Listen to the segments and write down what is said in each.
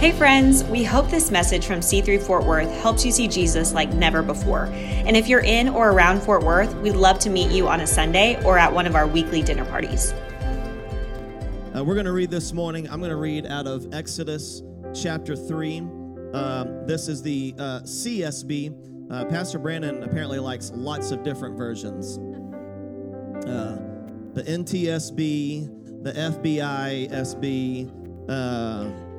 Hey, friends, we hope this message from C3 Fort Worth helps you see Jesus like never before. And if you're in or around Fort Worth, we'd love to meet you on a Sunday or at one of our weekly dinner parties. Uh, we're going to read this morning. I'm going to read out of Exodus chapter 3. Um, this is the uh, CSB. Uh, Pastor Brandon apparently likes lots of different versions. Uh, the NTSB, the FBI SB, uh,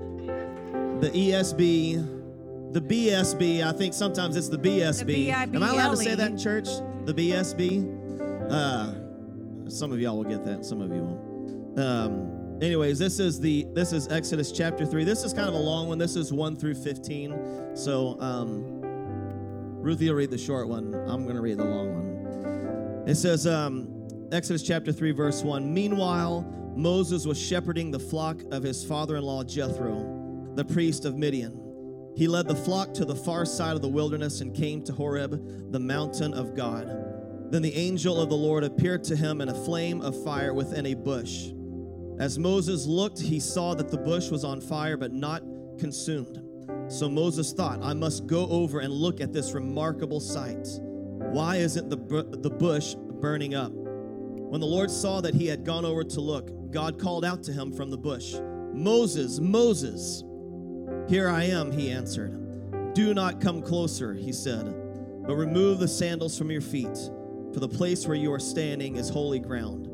the ESB, the BSB. I think sometimes it's the BSB. The Am I allowed to say that in church? The BSB? Uh, some of y'all will get that, some of you won't. Um, anyways, this is the this is Exodus chapter 3. This is kind of a long one. This is 1 through 15. So um Ruthie will read the short one. I'm going to read the long one. It says, um, Exodus chapter 3, verse 1 Meanwhile, Moses was shepherding the flock of his father in law Jethro, the priest of Midian. He led the flock to the far side of the wilderness and came to Horeb, the mountain of God. Then the angel of the Lord appeared to him in a flame of fire within a bush. As Moses looked, he saw that the bush was on fire but not consumed. So Moses thought, I must go over and look at this remarkable sight. Why isn't the, the bush burning up? When the Lord saw that he had gone over to look, God called out to him from the bush, Moses, Moses. Here I am, he answered. Do not come closer, he said, but remove the sandals from your feet, for the place where you are standing is holy ground.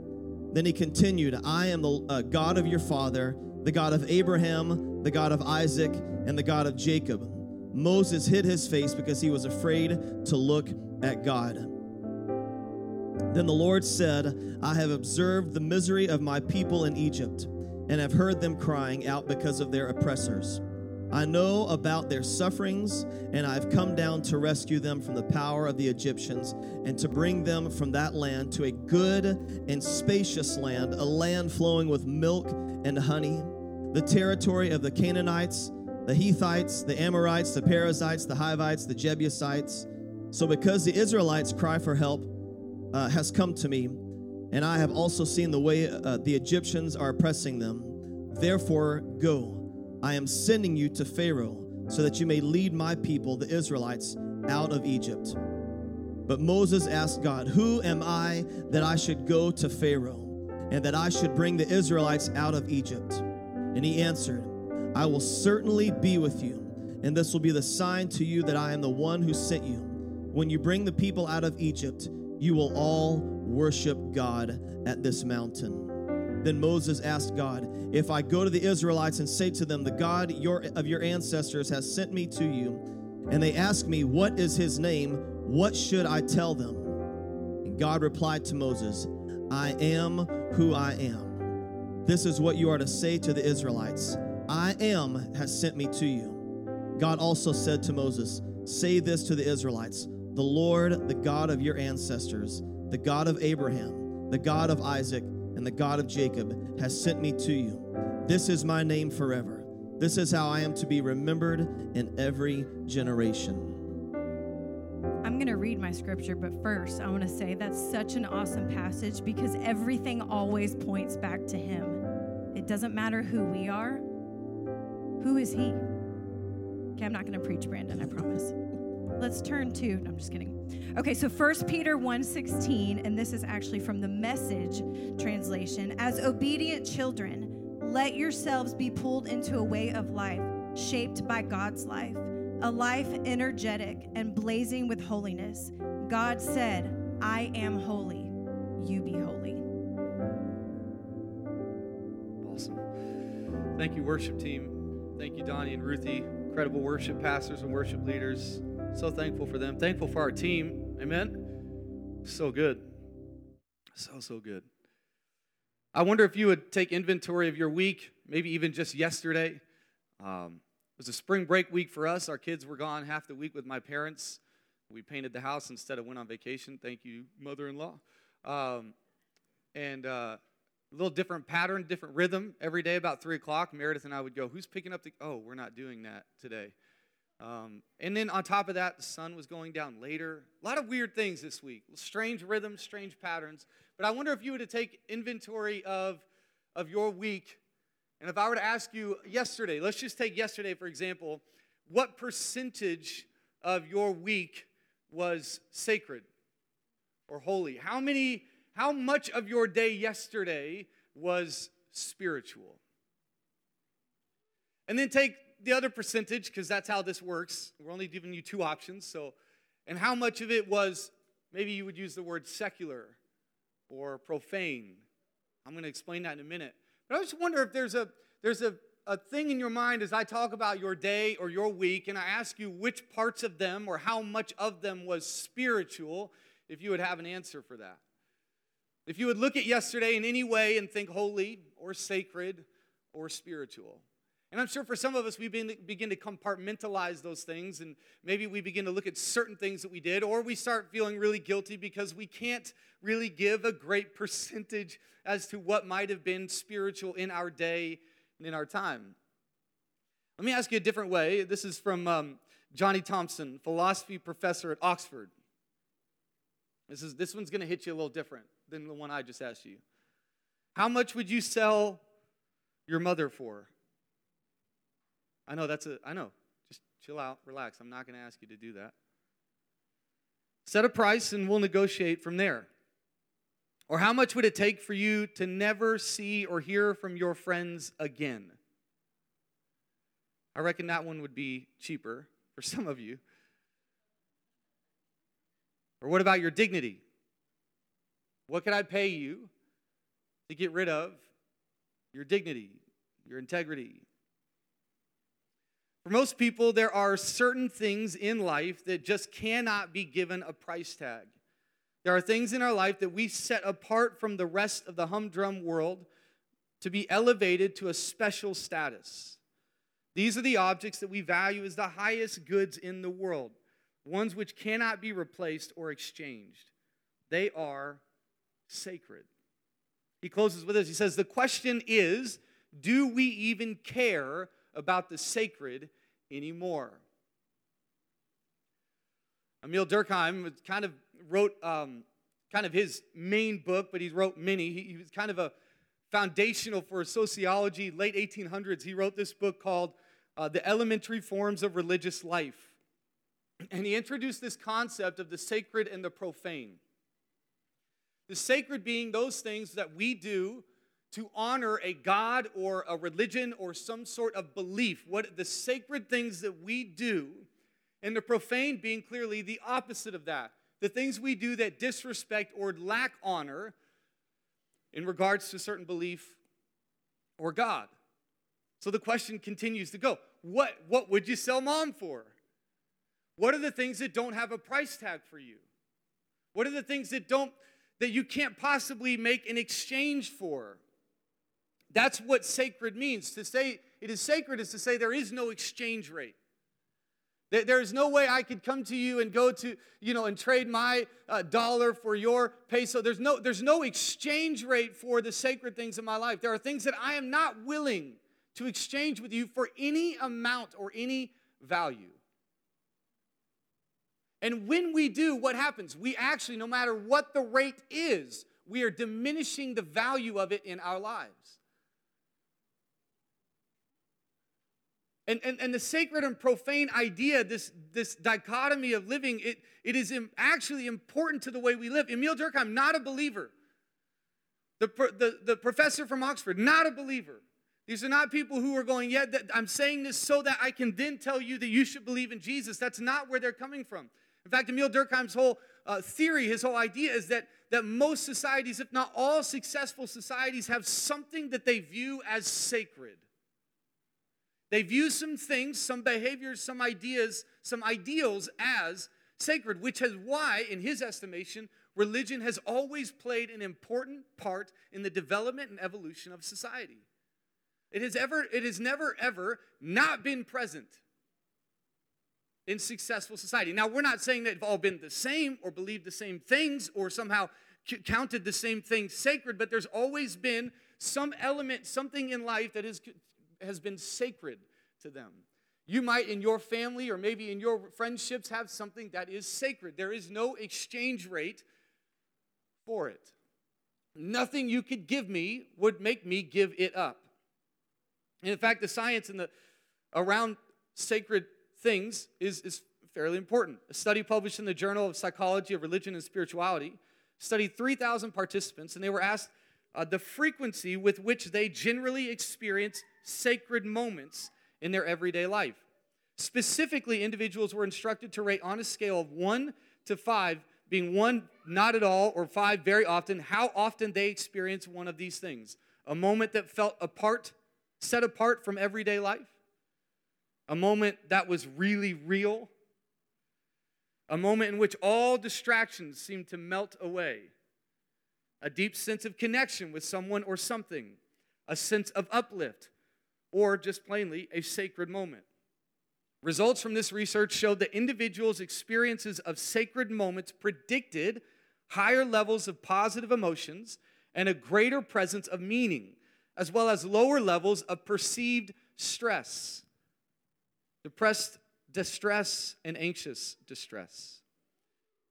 Then he continued, I am the uh, God of your father, the God of Abraham, the God of Isaac, and the God of Jacob. Moses hid his face because he was afraid to look at God. Then the Lord said, I have observed the misery of my people in Egypt, and have heard them crying out because of their oppressors. I know about their sufferings, and I have come down to rescue them from the power of the Egyptians, and to bring them from that land to a good and spacious land, a land flowing with milk and honey, the territory of the Canaanites, the Hittites, the Amorites, the Perizzites, the Hivites, the Jebusites. So, because the Israelites' cry for help uh, has come to me, and I have also seen the way uh, the Egyptians are oppressing them, therefore go. I am sending you to Pharaoh so that you may lead my people, the Israelites, out of Egypt. But Moses asked God, Who am I that I should go to Pharaoh and that I should bring the Israelites out of Egypt? And he answered, I will certainly be with you, and this will be the sign to you that I am the one who sent you. When you bring the people out of Egypt, you will all worship God at this mountain. Then Moses asked God, If I go to the Israelites and say to them, The God your, of your ancestors has sent me to you, and they ask me, What is his name? What should I tell them? And God replied to Moses, I am who I am. This is what you are to say to the Israelites I am has sent me to you. God also said to Moses, Say this to the Israelites The Lord, the God of your ancestors, the God of Abraham, the God of Isaac, and the God of Jacob, has sent me to you. This is my name forever. This is how I am to be remembered in every generation. I'm going to read my scripture, but first, I want to say that's such an awesome passage because everything always points back to Him. It doesn't matter who we are, who is He? Okay, I'm not going to preach, Brandon, I promise. Let's turn to, no, I'm just kidding. Okay, so 1 Peter 1:16, and this is actually from the message translation. As obedient children, let yourselves be pulled into a way of life shaped by God's life, a life energetic and blazing with holiness. God said, I am holy, you be holy. Awesome. Thank you, worship team. Thank you, Donnie and Ruthie, incredible worship pastors and worship leaders. So thankful for them. Thankful for our team. Amen. So good. So, so good. I wonder if you would take inventory of your week, maybe even just yesterday. Um, it was a spring break week for us. Our kids were gone half the week with my parents. We painted the house instead of went on vacation. Thank you, mother in law. Um, and uh, a little different pattern, different rhythm. Every day about 3 o'clock, Meredith and I would go, Who's picking up the. Oh, we're not doing that today. Um, and then on top of that, the sun was going down later. A lot of weird things this week, strange rhythms, strange patterns. But I wonder if you were to take inventory of, of your week And if I were to ask you yesterday, let's just take yesterday for example, what percentage of your week was sacred or holy? How many how much of your day yesterday was spiritual? And then take the other percentage because that's how this works. We're only giving you two options. So, and how much of it was maybe you would use the word secular or profane. I'm going to explain that in a minute. But I just wonder if there's a there's a, a thing in your mind as I talk about your day or your week, and I ask you which parts of them or how much of them was spiritual, if you would have an answer for that. If you would look at yesterday in any way and think holy or sacred or spiritual. And I'm sure for some of us, we begin to compartmentalize those things, and maybe we begin to look at certain things that we did, or we start feeling really guilty because we can't really give a great percentage as to what might have been spiritual in our day and in our time. Let me ask you a different way. This is from um, Johnny Thompson, philosophy professor at Oxford. This, is, this one's going to hit you a little different than the one I just asked you. How much would you sell your mother for? I know that's a, I know. Just chill out, relax. I'm not going to ask you to do that. Set a price and we'll negotiate from there. Or how much would it take for you to never see or hear from your friends again? I reckon that one would be cheaper for some of you. Or what about your dignity? What can I pay you to get rid of your dignity, your integrity, for most people, there are certain things in life that just cannot be given a price tag. There are things in our life that we set apart from the rest of the humdrum world to be elevated to a special status. These are the objects that we value as the highest goods in the world, ones which cannot be replaced or exchanged. They are sacred. He closes with this. He says, The question is, do we even care about the sacred anymore. Émile Durkheim kind of wrote um, kind of his main book, but he wrote many. He, he was kind of a foundational for sociology. Late 1800s, he wrote this book called uh, The Elementary Forms of Religious Life. And he introduced this concept of the sacred and the profane. The sacred being those things that we do to honor a God or a religion or some sort of belief, what the sacred things that we do, and the profane being clearly the opposite of that. The things we do that disrespect or lack honor in regards to certain belief or God. So the question continues to go what, what would you sell mom for? What are the things that don't have a price tag for you? What are the things that don't that you can't possibly make an exchange for? That's what sacred means. To say it is sacred is to say there is no exchange rate. There is no way I could come to you and go to, you know, and trade my uh, dollar for your peso. There's no, there's no exchange rate for the sacred things in my life. There are things that I am not willing to exchange with you for any amount or any value. And when we do, what happens? We actually, no matter what the rate is, we are diminishing the value of it in our lives. And, and, and the sacred and profane idea, this, this dichotomy of living, it, it is actually important to the way we live. Émile Durkheim, not a believer. The, the, the professor from Oxford, not a believer. These are not people who are going, yeah, I'm saying this so that I can then tell you that you should believe in Jesus. That's not where they're coming from. In fact, Émile Durkheim's whole uh, theory, his whole idea is that, that most societies, if not all successful societies, have something that they view as sacred. They view some things, some behaviors, some ideas, some ideals as sacred, which is why, in his estimation, religion has always played an important part in the development and evolution of society. It has ever, it has never ever not been present in successful society. Now, we're not saying that they've all been the same or believed the same things or somehow counted the same things sacred, but there's always been some element, something in life that has has been sacred to them. You might, in your family or maybe in your friendships, have something that is sacred. There is no exchange rate for it. Nothing you could give me would make me give it up. And in fact, the science in the around sacred things is, is fairly important. A study published in the Journal of Psychology of Religion and Spirituality studied 3,000 participants, and they were asked uh, the frequency with which they generally experience sacred moments in their everyday life. Specifically, individuals were instructed to rate on a scale of one to five, being one not at all, or five very often, how often they experience one of these things. A moment that felt apart, set apart from everyday life, a moment that was really real, a moment in which all distractions seemed to melt away, a deep sense of connection with someone or something, a sense of uplift, or just plainly a sacred moment. Results from this research showed that individuals' experiences of sacred moments predicted higher levels of positive emotions and a greater presence of meaning, as well as lower levels of perceived stress, depressed distress, and anxious distress.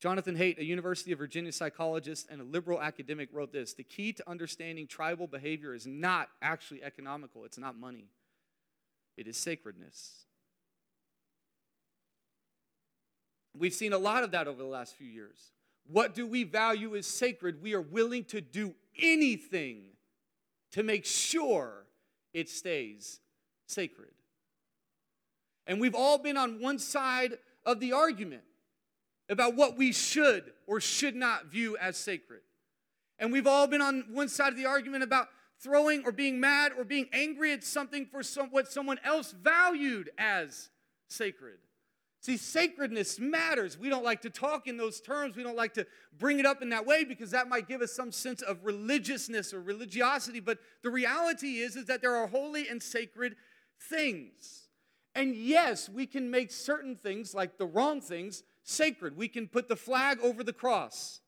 Jonathan Haidt, a University of Virginia psychologist and a liberal academic, wrote this The key to understanding tribal behavior is not actually economical, it's not money, it is sacredness. We've seen a lot of that over the last few years. What do we value as sacred? We are willing to do anything to make sure it stays sacred. And we've all been on one side of the argument about what we should or should not view as sacred. And we've all been on one side of the argument about throwing or being mad or being angry at something for some, what someone else valued as sacred. See, sacredness matters. We don't like to talk in those terms. We don't like to bring it up in that way because that might give us some sense of religiousness or religiosity. But the reality is, is that there are holy and sacred things. And yes, we can make certain things, like the wrong things, sacred. We can put the flag over the cross.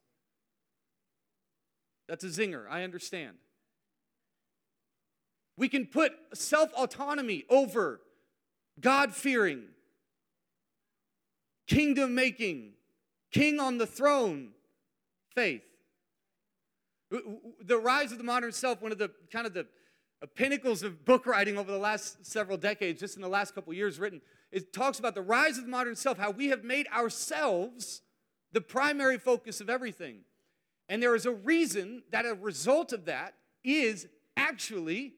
That's a zinger, I understand. We can put self autonomy over God fearing, kingdom making, king on the throne faith. The rise of the modern self, one of the kind of the uh, pinnacles of book writing over the last several decades, just in the last couple years written, it talks about the rise of the modern self, how we have made ourselves the primary focus of everything. And there is a reason that a result of that is actually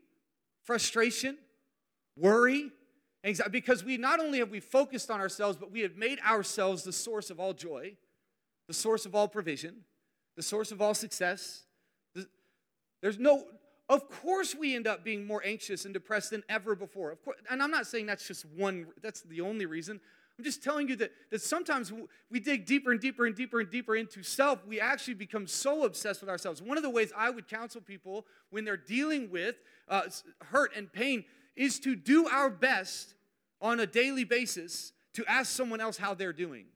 frustration, worry, anxiety, because we not only have we focused on ourselves, but we have made ourselves the source of all joy, the source of all provision, the source of all success. There's no of course, we end up being more anxious and depressed than ever before. Of course, and I'm not saying that's just one, that's the only reason. I'm just telling you that, that sometimes we dig deeper and deeper and deeper and deeper into self. We actually become so obsessed with ourselves. One of the ways I would counsel people when they're dealing with uh, hurt and pain is to do our best on a daily basis to ask someone else how they're doing.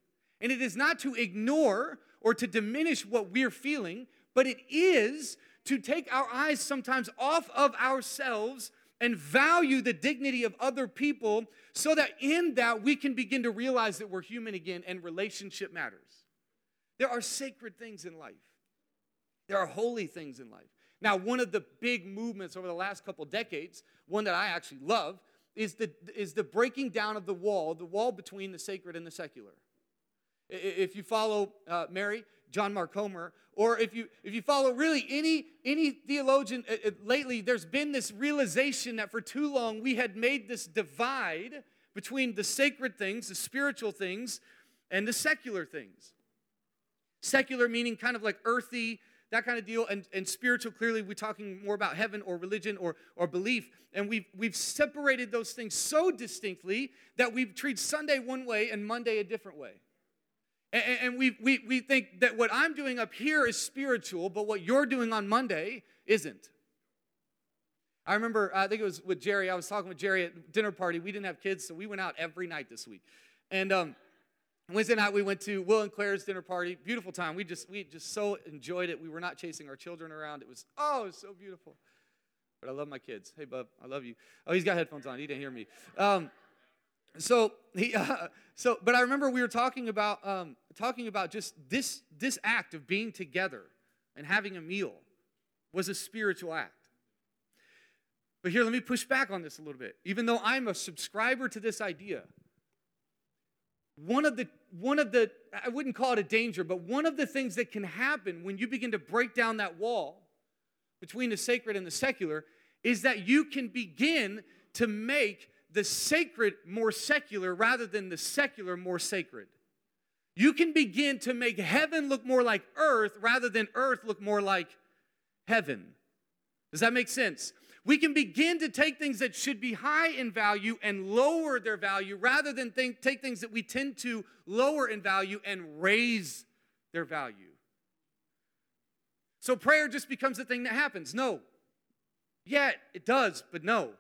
And it is not to ignore or to diminish what we're feeling, but it is to take our eyes sometimes off of ourselves and value the dignity of other people so that in that we can begin to realize that we're human again and relationship matters. There are sacred things in life, there are holy things in life. Now, one of the big movements over the last couple decades, one that I actually love, is the, is the breaking down of the wall, the wall between the sacred and the secular. If you follow uh, Mary, John Mark Comer, or if you if you follow really any any theologian uh, uh, lately, there's been this realization that for too long we had made this divide between the sacred things, the spiritual things, and the secular things. Secular meaning kind of like earthy, that kind of deal, and, and spiritual, clearly we're talking more about heaven or religion or, or belief. And we've, we've separated those things so distinctly that we treat Sunday one way and Monday a different way. And, we, we, we think that what I'm doing up here is spiritual, but what you're doing on Monday isn't. I remember, I think it was with Jerry. I was talking with Jerry at dinner party. We didn't have kids, so we went out every night this week. And um, Wednesday night we went to Will and Claire's dinner party. Beautiful time. We just we just so enjoyed it. We were not chasing our children around. It was oh, it was so beautiful. But I love my kids. Hey, bub, I love you. Oh, he's got headphones on. He didn't hear me. Um, so he uh, so but i remember we were talking about um, talking about just this this act of being together and having a meal was a spiritual act But here, let me push back on this a little bit. Even though I'm a subscriber to this idea, one of the one of the I wouldn't call it a danger, but one of the things that can happen when you begin to break down that wall between the sacred and the secular is that you can begin to make the sacred more secular rather than the secular more sacred. You can begin to make heaven look more like earth rather than earth look more like heaven. Does that make sense? We can begin to take things that should be high in value and lower their value rather than think, take things that we tend to lower in value and raise their value. So prayer just becomes the thing that happens. No. Yeah, it does, but no.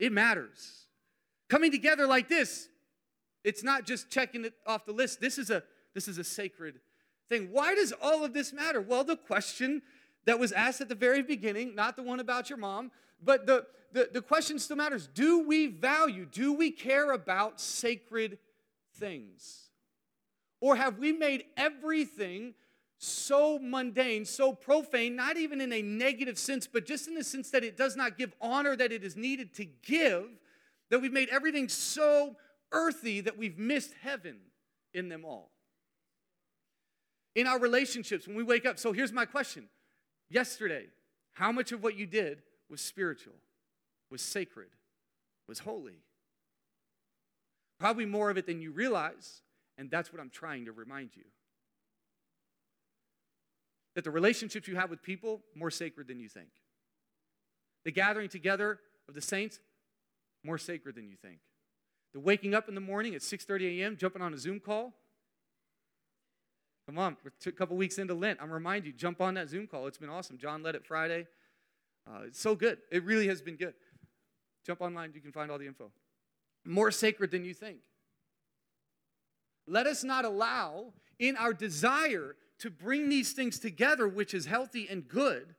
It matters. Coming together like this, it's not just checking it off the list. This is a this is a sacred thing. Why does all of this matter? Well, the question that was asked at the very beginning, not the one about your mom, but the, the, the question still matters. Do we value, do we care about sacred things? Or have we made everything so mundane, so profane, not even in a negative sense, but just in the sense that it does not give honor that it is needed to give, that we've made everything so earthy that we've missed heaven in them all? In our relationships, when we wake up, so here's my question yesterday, how much of what you did was spiritual, was sacred, was holy? Probably more of it than you realize, and that's what I'm trying to remind you. That the relationships you have with people more sacred than you think. The gathering together of the saints more sacred than you think. The waking up in the morning at 6:30 a.m., jumping on a Zoom call, Come on, we're a couple weeks into Lent. I'm remind you, jump on that Zoom call. It's been awesome. John led it Friday. Uh, it's so good. It really has been good. Jump online, you can find all the info. More sacred than you think. Let us not allow, in our desire to bring these things together, which is healthy and good,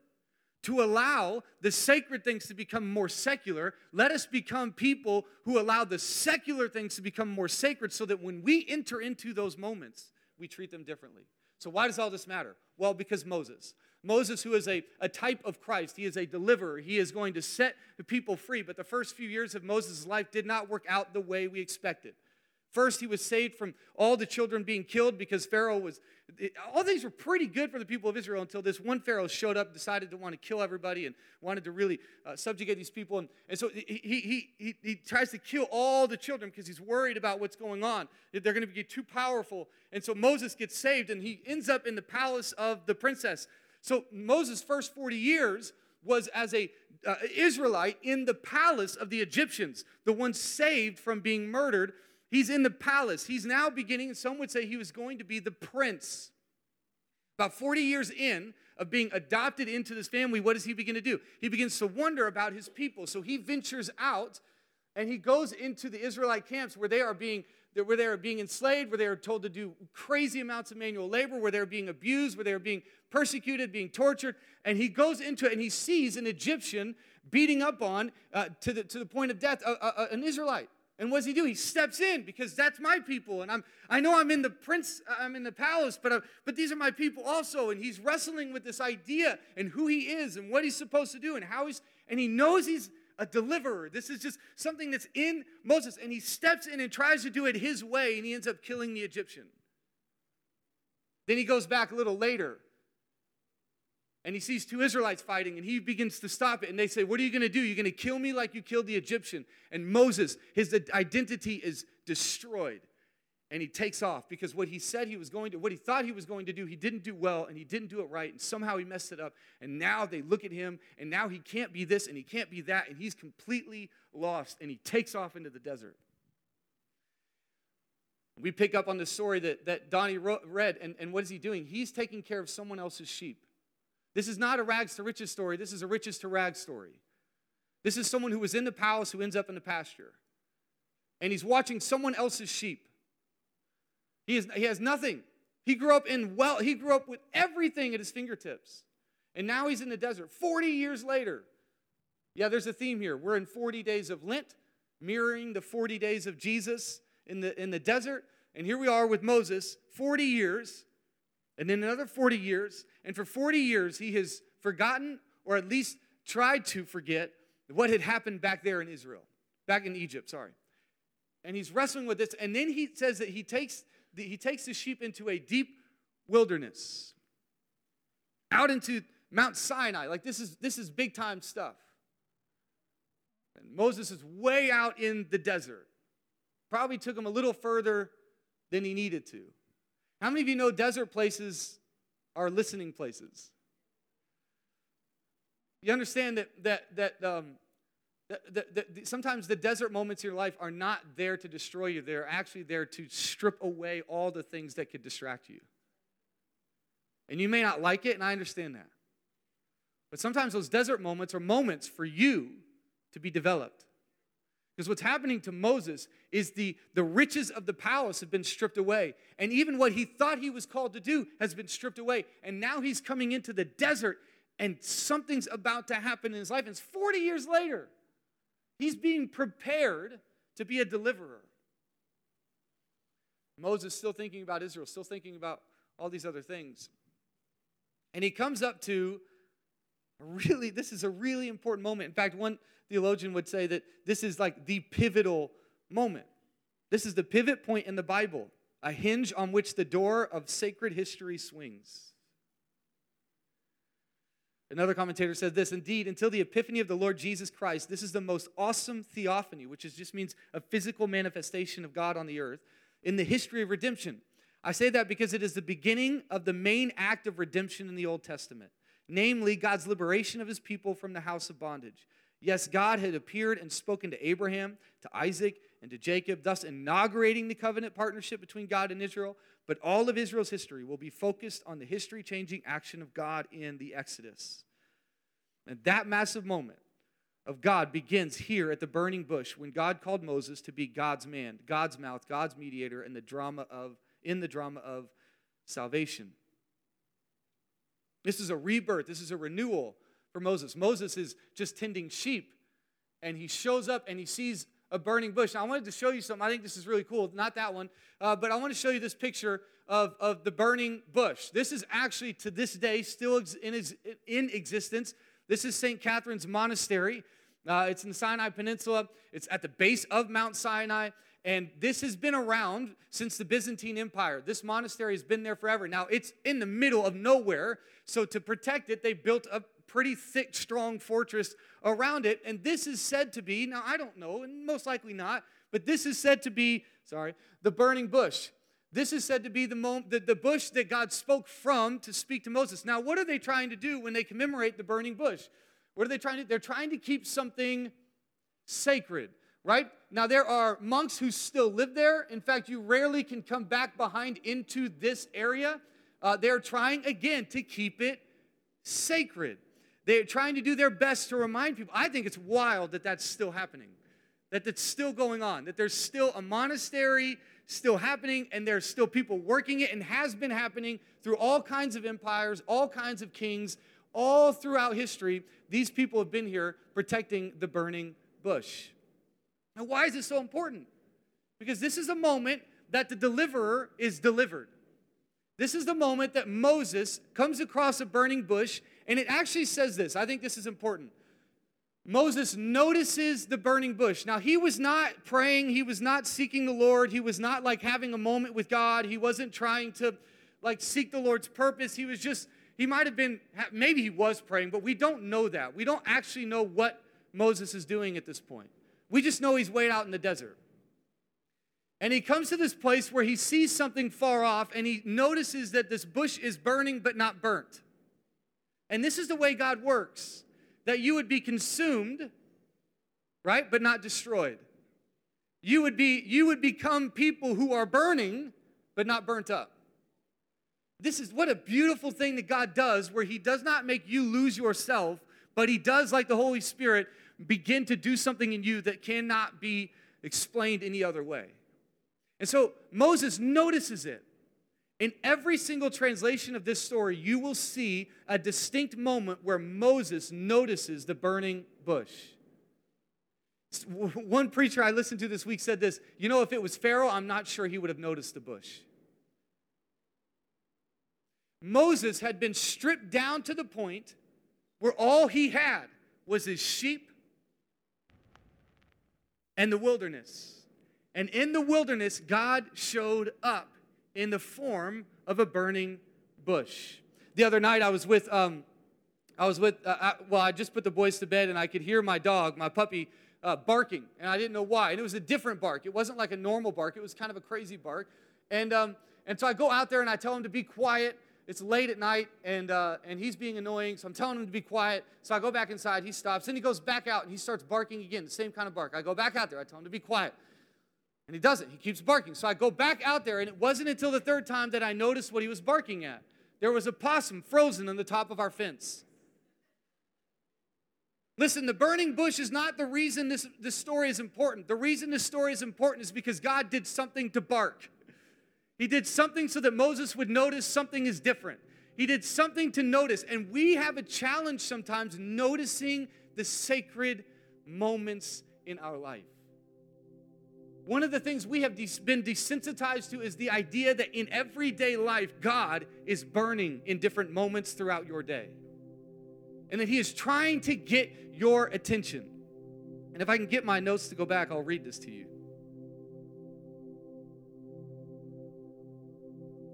to allow the sacred things to become more secular. Let us become people who allow the secular things to become more sacred so that when we enter into those moments, we treat them differently. So, why does all this matter? Well, because Moses. Moses, who is a, a type of Christ, he is a deliverer. He is going to set the people free. But the first few years of Moses' life did not work out the way we expected. First, he was saved from all the children being killed because Pharaoh was. All these were pretty good for the people of Israel until this one Pharaoh showed up, decided to want to kill everybody, and wanted to really uh, subjugate these people. And, and so he, he, he, he tries to kill all the children because he's worried about what's going on. They're going to be too powerful. And so Moses gets saved, and he ends up in the palace of the princess. So Moses' first 40 years was as a uh, Israelite in the palace of the Egyptians, the one saved from being murdered He's in the palace. He's now beginning, some would say he was going to be the prince. About 40 years in of being adopted into this family, what does he begin to do? He begins to wonder about his people. So he ventures out and he goes into the Israelite camps where they are being where they are being enslaved, where they are told to do crazy amounts of manual labor, where they're being abused, where they're being persecuted, being tortured. And he goes into it and he sees an Egyptian beating up on, uh, to, the, to the point of death, an Israelite. And what does he do? He steps in because that's my people, and I'm I know I'm in the prince, I'm in the palace, but uh, but these are my people also. And he's wrestling with this idea and who he is and what he's supposed to do and how he's and he knows he's a deliverer. This is just something that's in Moses, and he steps in and tries to do it his way, and he ends up killing the Egyptian. Then he goes back a little later and he sees two Israelites fighting and he begins to stop it. And they say, What are you going to do? You're going to kill me like you killed the Egyptian. And Moses, his identity is destroyed. And he takes off because what he said he was going to, what he thought he was going to do, he didn't do well and he didn't do it right. And somehow he messed it up. And now they look at him and now he can't be this and he can't be that. And he's completely lost and he takes off into the desert. We pick up on the story that, that Donnie read. And, and what is he doing? He's taking care of someone else's sheep. This is not a rags to riches story. This is a riches to rags story. This is someone who was in the palace who ends up in the pasture. And he's watching someone else's sheep. He, is, he has nothing. He grew up in well, he grew up with everything at his fingertips. And now he's in the desert 40 years later. Yeah, there's a theme here. We're in 40 days of Lent, mirroring the 40 days of Jesus in the, in the desert. And here we are with Moses, 40 years, and then another 40 years. And for 40 years, he has forgotten, or at least tried to forget, what had happened back there in Israel, back in Egypt, sorry. And he's wrestling with this. And then he says that he takes the, he takes the sheep into a deep wilderness, out into Mount Sinai. Like this is this is big time stuff. And Moses is way out in the desert. Probably took him a little further than he needed to. How many of you know desert places are listening places? You understand that that that um, that, that, that sometimes the desert moments in your life are not there to destroy you. They're actually there to strip away all the things that could distract you. And you may not like it, and I understand that. But sometimes those desert moments are moments for you to be developed. Because what's happening to Moses is the, the riches of the palace have been stripped away. And even what he thought he was called to do has been stripped away. And now he's coming into the desert and something's about to happen in his life. And it's 40 years later. He's being prepared to be a deliverer. Moses still thinking about Israel, still thinking about all these other things. And he comes up to really, this is a really important moment. In fact, one theologian would say that this is like the pivotal moment. This is the pivot point in the Bible, a hinge on which the door of sacred history swings. Another commentator said this Indeed, until the epiphany of the Lord Jesus Christ, this is the most awesome theophany, which is, just means a physical manifestation of God on the earth, in the history of redemption. I say that because it is the beginning of the main act of redemption in the Old Testament namely God's liberation of his people from the house of bondage. Yes, God had appeared and spoken to Abraham, to Isaac, and to Jacob, thus inaugurating the covenant partnership between God and Israel. But all of Israel's history will be focused on the history changing action of God in the Exodus. And that massive moment of God begins here at the burning bush when God called Moses to be God's man, God's mouth, God's mediator in the drama of in the drama of salvation. This is a rebirth, this is a renewal for Moses. Moses is just tending sheep, and he shows up and he sees a burning bush. Now, I wanted to show you something. I think this is really cool. Not that one, uh, but I want to show you this picture of, of the burning bush. This is actually to this day still in, in existence. This is St. Catherine's Monastery. Uh, it's in the Sinai Peninsula. It's at the base of Mount Sinai. And this has been around since the Byzantine Empire. This monastery has been there forever. Now, it's in the middle of nowhere. So, to protect it, they built a pretty thick, strong fortress around it. And this is said to be, now I don't know, and most likely not, but this is said to be, sorry, the burning bush. This is said to be the, moment, the, the bush that God spoke from to speak to Moses. Now, what are they trying to do when they commemorate the burning bush? What are they trying to? They're trying to keep something sacred right? Now, there are monks who still live there. In fact, you rarely can come back behind into this area. Uh, they're trying, again, to keep it sacred. They're trying to do their best to remind people. I think it's wild that that's still happening, that it's still going on, that there's still a monastery still happening, and there's still people working it, and has been happening through all kinds of empires, all kinds of kings, all throughout history. These people have been here protecting the burning bush. Now, why is this so important? Because this is the moment that the deliverer is delivered. This is the moment that Moses comes across a burning bush, and it actually says this. I think this is important. Moses notices the burning bush. Now, he was not praying, he was not seeking the Lord, he was not like having a moment with God, he wasn't trying to like seek the Lord's purpose. He was just, he might have been, maybe he was praying, but we don't know that. We don't actually know what Moses is doing at this point. We just know he's way out in the desert. And he comes to this place where he sees something far off and he notices that this bush is burning but not burnt. And this is the way God works that you would be consumed, right, but not destroyed. You would be you would become people who are burning but not burnt up. This is what a beautiful thing that God does where he does not make you lose yourself, but he does like the Holy Spirit begin to do something in you that cannot be explained any other way. And so Moses notices it. In every single translation of this story, you will see a distinct moment where Moses notices the burning bush. One preacher I listened to this week said this You know, if it was Pharaoh, I'm not sure he would have noticed the bush. Moses had been stripped down to the point where all he had was his sheep and the wilderness. And in the wilderness, God showed up in the form of a burning bush. The other night, I was with, um, I was with, uh, I, well, I just put the boys to bed, and I could hear my dog, my puppy, uh, barking, and I didn't know why. And it was a different bark. It wasn't like a normal bark. It was kind of a crazy bark. And um, and so I go out there and I tell him to be quiet. It's late at night, and uh, and he's being annoying, so I'm telling him to be quiet. So I go back inside. He stops, then he goes back out and he starts barking again, the same kind of bark. I go back out there. I tell him to be quiet. And he doesn't. He keeps barking. So I go back out there, and it wasn't until the third time that I noticed what he was barking at. There was a possum frozen on the top of our fence. Listen, the burning bush is not the reason this, this story is important. The reason this story is important is because God did something to bark. He did something so that Moses would notice something is different. He did something to notice. And we have a challenge sometimes noticing the sacred moments in our life. One of the things we have been desensitized to is the idea that in everyday life, God is burning in different moments throughout your day. And that He is trying to get your attention. And if I can get my notes to go back, I'll read this to you.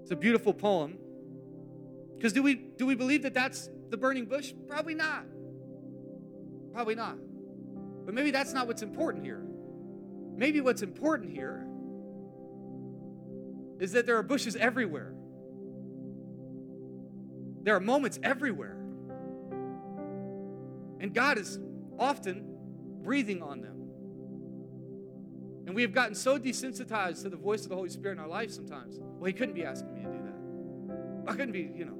It's a beautiful poem. Because do we, do we believe that that's the burning bush? Probably not. Probably not. But maybe that's not what's important here. Maybe what's important here is that there are bushes everywhere. There are moments everywhere. And God is often breathing on them. And we have gotten so desensitized to the voice of the Holy Spirit in our life sometimes. Well, He couldn't be asking me. I couldn't be, you know.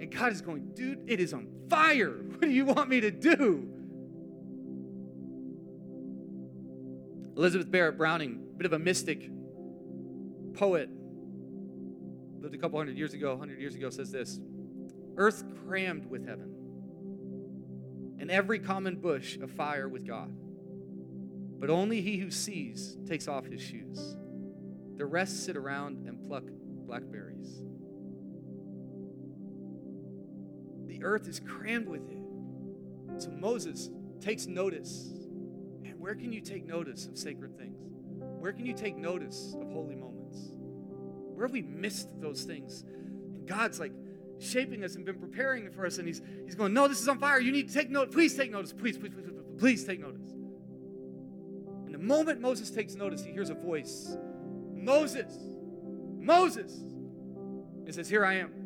And God is going, dude, it is on fire. What do you want me to do? Elizabeth Barrett Browning, a bit of a mystic poet, lived a couple hundred years ago, hundred years ago, says this Earth crammed with heaven, and every common bush afire with God. But only he who sees takes off his shoes. The rest sit around and pluck blackberries. The earth is crammed with it. So Moses takes notice And where can you take notice of sacred things? Where can you take notice of holy moments? Where have we missed those things? And God's like shaping us and been preparing for us, and He's He's going, No, this is on fire. You need to take note. Please take notice. Please, please, please, please, please take notice. And the moment Moses takes notice, he hears a voice. Moses, Moses. He says, Here I am.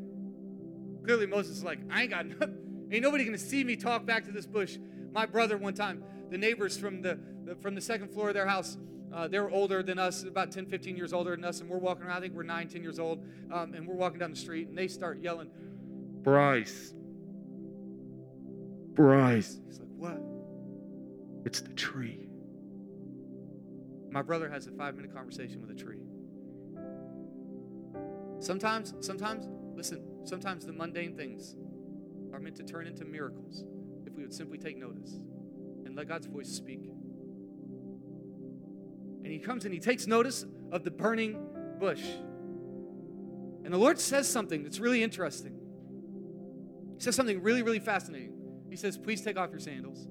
Clearly, Moses is like, I ain't got nothing. Ain't nobody gonna see me talk back to this bush. My brother one time the neighbors from the, the from the second floor of their house uh, they're older than us, about 10, 15 years older than us, and we're walking around. I think we're 9, 10 years old, um, and we're walking down the street, and they start yelling, Bryce, Bryce. He's like, What? It's the tree. My brother has a five minute conversation with a tree. Sometimes, sometimes, listen, sometimes the mundane things are meant to turn into miracles if we would simply take notice and let God's voice speak. And he comes and he takes notice of the burning bush. And the Lord says something that's really interesting. He says something really, really fascinating. He says, Please take off your sandals.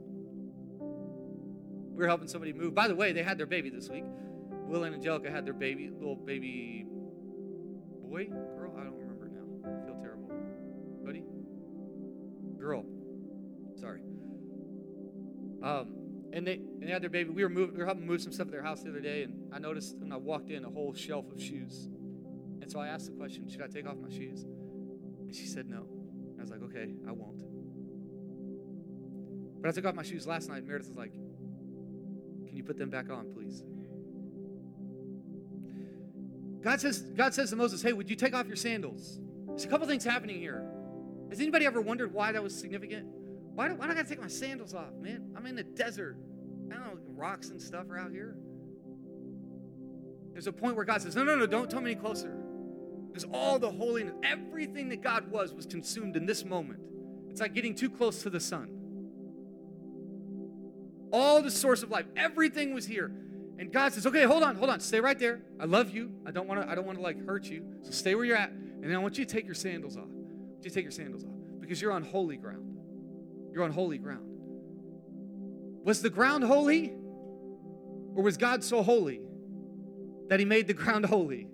We were helping somebody move. By the way, they had their baby this week. Will and Angelica had their baby, little baby boy, and they and they had their baby. We were moving, we were helping move some stuff at their house the other day, and I noticed when I walked in a whole shelf of shoes. And so I asked the question, should I take off my shoes? And she said no. I was like, okay, I won't. But I took off my shoes last night. Meredith was like, can you put them back on, please? God says, God says to Moses, hey, would you take off your sandals? There's a couple things happening here. Has anybody ever wondered why that was significant? Why do, why do I gotta take my sandals off, man? I'm in the desert. I don't know, rocks and stuff are out here. There's a point where God says, No, no, no, don't come any closer. Because all the holiness, everything that God was, was consumed in this moment. It's like getting too close to the sun. All the source of life, everything was here. And God says, Okay, hold on, hold on, stay right there. I love you. I don't want to, I don't want to like hurt you. So stay where you're at. And then I want you to take your sandals off. You take your sandals off because you're on holy ground. You're on holy ground. Was the ground holy? Or was God so holy that he made the ground holy?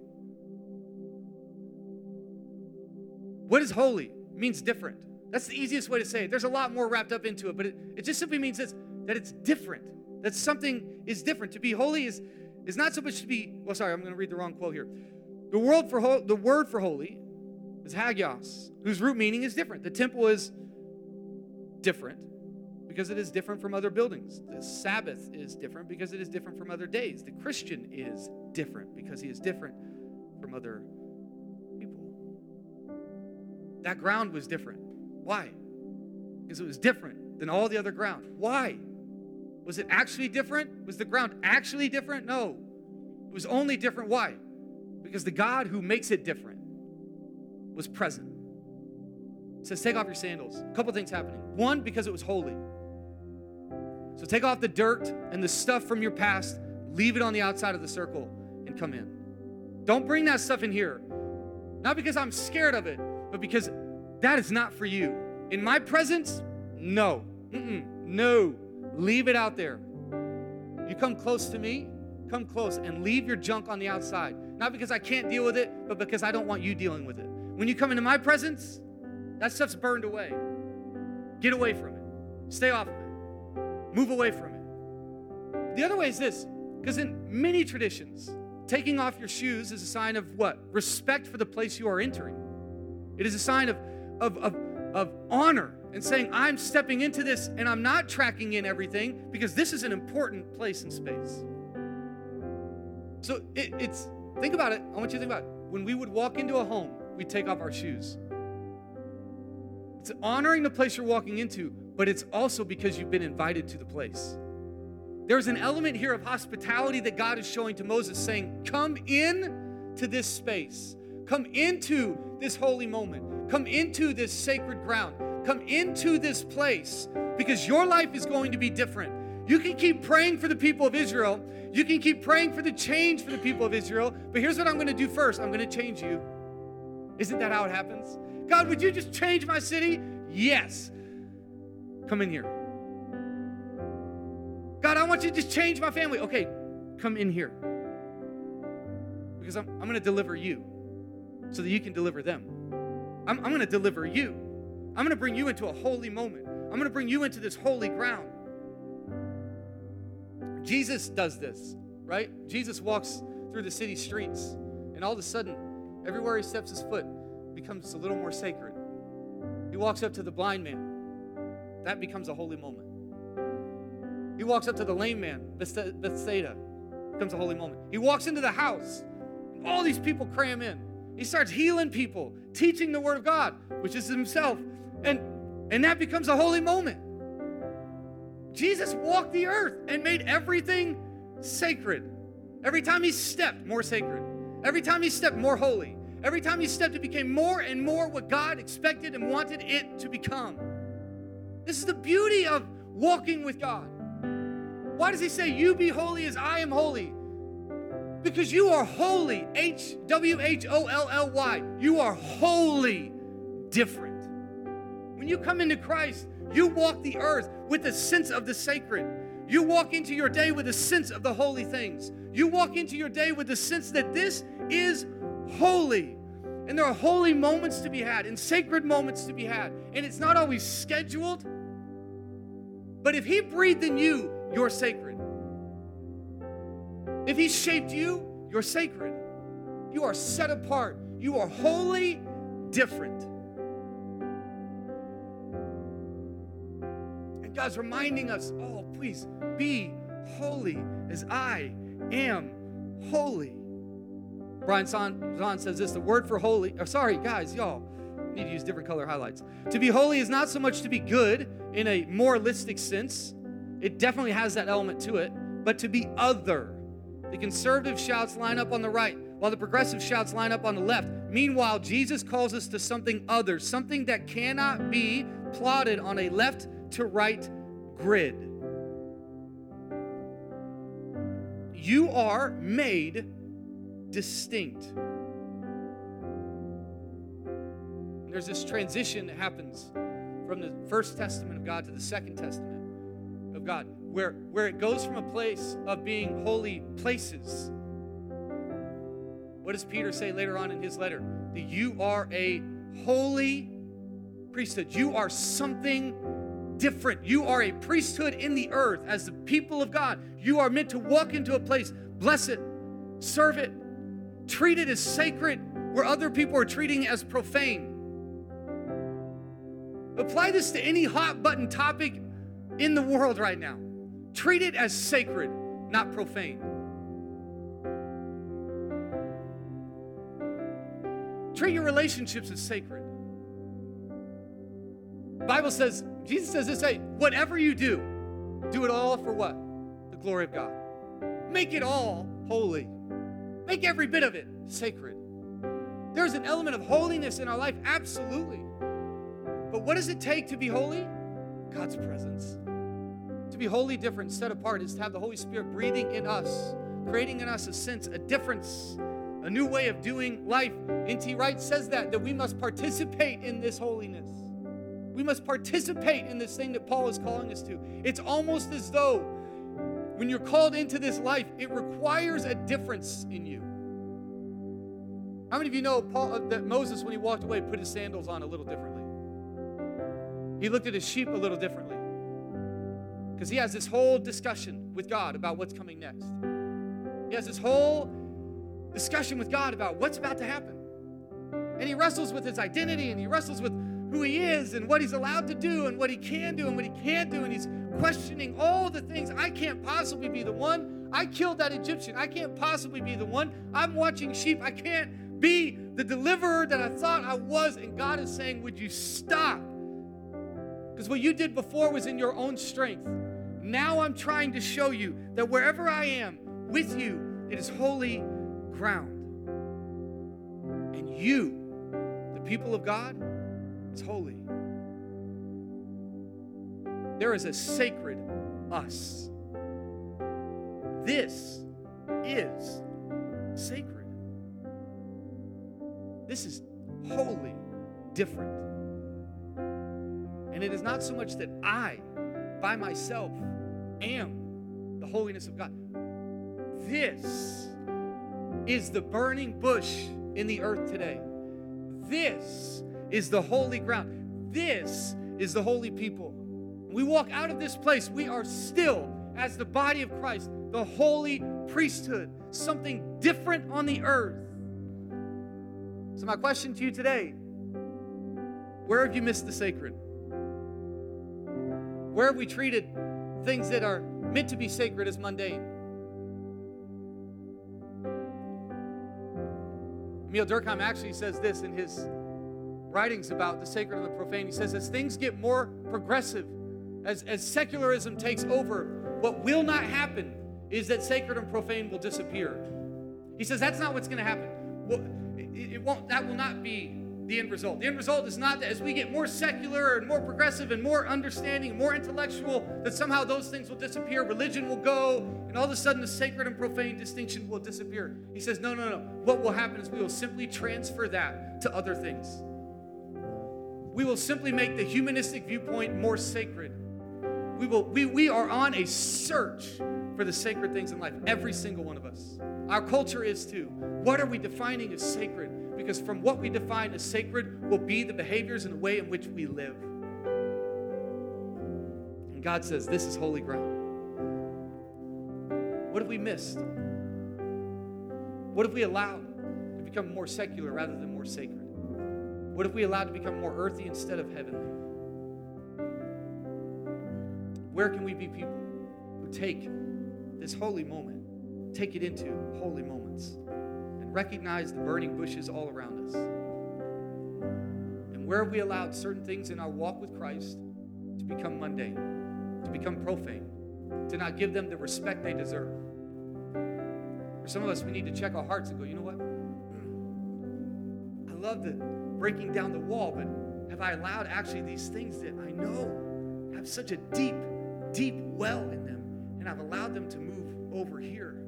What is holy? It means different. That's the easiest way to say it. There's a lot more wrapped up into it, but it, it just simply means this that it's different. That something is different. To be holy is, is not so much to be, well, sorry, I'm going to read the wrong quote here. The, world for ho- the word for holy is hagios, whose root meaning is different. The temple is different because it is different from other buildings. The Sabbath is different because it is different from other days. The Christian is different because he is different from other people. That ground was different. Why? Because it was different than all the other ground. Why? Was it actually different? Was the ground actually different? No. It was only different. Why? Because the God who makes it different was present. Says, take off your sandals. A couple things happening. One, because it was holy. So take off the dirt and the stuff from your past, leave it on the outside of the circle, and come in. Don't bring that stuff in here. Not because I'm scared of it, but because that is not for you. In my presence, no. Mm-mm, no. Leave it out there. You come close to me, come close and leave your junk on the outside. Not because I can't deal with it, but because I don't want you dealing with it. When you come into my presence, that stuff's burned away. Get away from it. Stay off of it. Move away from it. The other way is this because in many traditions, taking off your shoes is a sign of what? Respect for the place you are entering. It is a sign of, of, of, of honor and saying, I'm stepping into this and I'm not tracking in everything because this is an important place and space. So it, it's, think about it. I want you to think about it. When we would walk into a home, we'd take off our shoes. It's honoring the place you're walking into, but it's also because you've been invited to the place. There's an element here of hospitality that God is showing to Moses, saying, Come in to this space. Come into this holy moment. Come into this sacred ground. Come into this place because your life is going to be different. You can keep praying for the people of Israel. You can keep praying for the change for the people of Israel. But here's what I'm going to do first I'm going to change you. Isn't that how it happens? God, would you just change my city? Yes. Come in here. God, I want you to just change my family. Okay, come in here. Because I'm, I'm going to deliver you so that you can deliver them. I'm, I'm going to deliver you. I'm going to bring you into a holy moment. I'm going to bring you into this holy ground. Jesus does this, right? Jesus walks through the city streets, and all of a sudden, everywhere he steps his foot becomes a little more sacred. He walks up to the blind man. That becomes a holy moment. He walks up to the lame man, Bethsaida, becomes a holy moment. He walks into the house, and all these people cram in. He starts healing people, teaching the word of God, which is himself. And, and that becomes a holy moment. Jesus walked the earth and made everything sacred. Every time he stepped, more sacred. Every time he stepped, more holy. Every time he stepped, it became more and more what God expected and wanted it to become. This is the beauty of walking with God. Why does he say, You be holy as I am holy? Because you are holy. H W H O L L Y. You are wholly different. When you come into Christ, you walk the earth with a sense of the sacred. You walk into your day with a sense of the holy things. You walk into your day with the sense that this is holy. And there are holy moments to be had and sacred moments to be had. And it's not always scheduled. But if He breathed in you, you're sacred. If He shaped you, you're sacred. You are set apart. You are wholly different. And God's reminding us oh, please be holy as I am holy. Brian Zahnd says this the word for holy, or sorry, guys, y'all need to use different color highlights. To be holy is not so much to be good in a moralistic sense, it definitely has that element to it, but to be other. The conservative shouts line up on the right, while the progressive shouts line up on the left. Meanwhile, Jesus calls us to something other, something that cannot be plotted on a left to right grid. You are made distinct. There's this transition that happens from the first testament of God to the second testament of God. where, where it goes from a place of being holy places. What does Peter say later on in his letter? That you are a holy priesthood. You are something different. You are a priesthood in the earth as the people of God. You are meant to walk into a place, bless it, serve it, treat it as sacred where other people are treating as profane. Apply this to any hot button topic in the world right now. Treat it as sacred, not profane. Treat your relationships as sacred. The Bible says, Jesus says this, hey, whatever you do, do it all for what? The glory of God. Make it all holy. Make every bit of it sacred. There's an element of holiness in our life, absolutely. But what does it take to be holy? God's presence. To be wholly different, set apart, is to have the Holy Spirit breathing in us, creating in us a sense, a difference, a new way of doing life. N.T. Wright says that, that we must participate in this holiness. We must participate in this thing that Paul is calling us to. It's almost as though when you're called into this life, it requires a difference in you. How many of you know Paul, uh, that Moses, when he walked away, put his sandals on a little differently? He looked at his sheep a little differently. Because he has this whole discussion with God about what's coming next. He has this whole discussion with God about what's about to happen. And he wrestles with his identity and he wrestles with who he is and what he's allowed to do and what he can do and what he can't do. And he's questioning all the things. I can't possibly be the one. I killed that Egyptian. I can't possibly be the one. I'm watching sheep. I can't be the deliverer that I thought I was. And God is saying, Would you stop? Because what you did before was in your own strength. Now I'm trying to show you that wherever I am with you, it is holy ground. And you, the people of God, is holy. There is a sacred us. This is sacred. This is wholly different. And it is not so much that I, by myself, am the holiness of God. This is the burning bush in the earth today. This is the holy ground. This is the holy people. we walk out of this place, we are still, as the body of Christ, the holy priesthood, something different on the earth so, my question to you today where have you missed the sacred? Where have we treated things that are meant to be sacred as mundane? Émile Durkheim actually says this in his writings about the sacred and the profane. He says, as things get more progressive, as, as secularism takes over, what will not happen is that sacred and profane will disappear. He says that's not what's going to happen. Well, it won't, that will not be the end result. The end result is not that as we get more secular and more progressive and more understanding, more intellectual, that somehow those things will disappear, religion will go, and all of a sudden the sacred and profane distinction will disappear. He says, no, no, no. What will happen is we will simply transfer that to other things. We will simply make the humanistic viewpoint more sacred. We, will, we, we are on a search for the sacred things in life, every single one of us. Our culture is too. What are we defining as sacred? Because from what we define as sacred will be the behaviors and the way in which we live. And God says, This is holy ground. What have we missed? What have we allowed to become more secular rather than more sacred? What have we allowed to become more earthy instead of heavenly? Where can we be people who take this holy moment, take it into holy moments, and recognize the burning bushes all around us. And where have we allowed certain things in our walk with Christ to become mundane, to become profane, to not give them the respect they deserve. For some of us, we need to check our hearts and go, you know what? I love the breaking down the wall, but have I allowed actually these things that I know have such a deep, deep well in them? and I've allowed them to move over here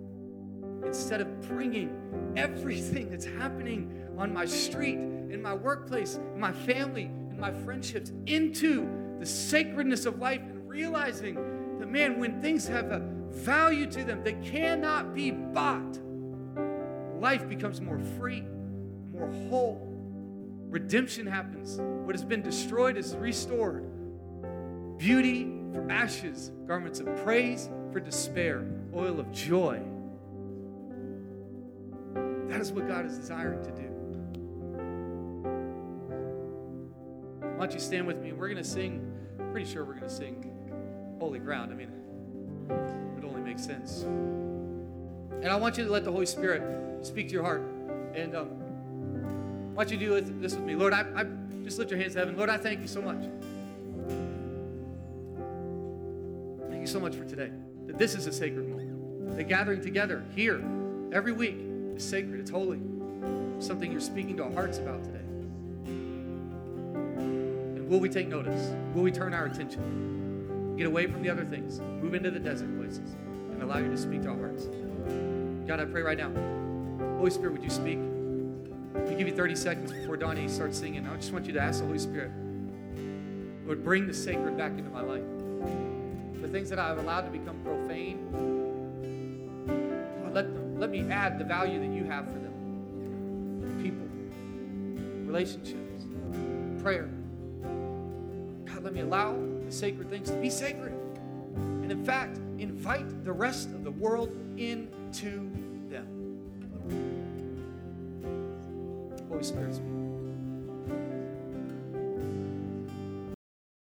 instead of bringing everything that's happening on my street, in my workplace, in my family, in my friendships into the sacredness of life and realizing That man, when things have a value to them that cannot be bought, life becomes more free, more whole. Redemption happens. What has been destroyed is restored. Beauty for ashes, garments of praise for despair, oil of joy. That is what God is desiring to do. Why don't you stand with me? We're going to sing, pretty sure we're going to sing Holy Ground. I mean, it only makes sense. And I want you to let the Holy Spirit speak to your heart. And um, why you do this with me? Lord, I, I just lift your hands to heaven. Lord, I thank you so much. Thank you so much for today. That this is a sacred moment. The gathering together here every week is sacred. It's holy. Something you're speaking to our hearts about today. And will we take notice? Will we turn our attention? Get away from the other things. Move into the desert places and allow you to speak to our hearts. God, I pray right now. Holy Spirit, would you speak? We give you 30 seconds before Donnie starts singing. I just want you to ask the Holy Spirit, Lord, bring the sacred back into my life. The things that I've allowed to become profane, Lord, let, them, let me add the value that you have for them. People, relationships, prayer. God, let me allow the sacred things to be sacred. And in fact, invite the rest of the world into them. Holy Spirit, speak.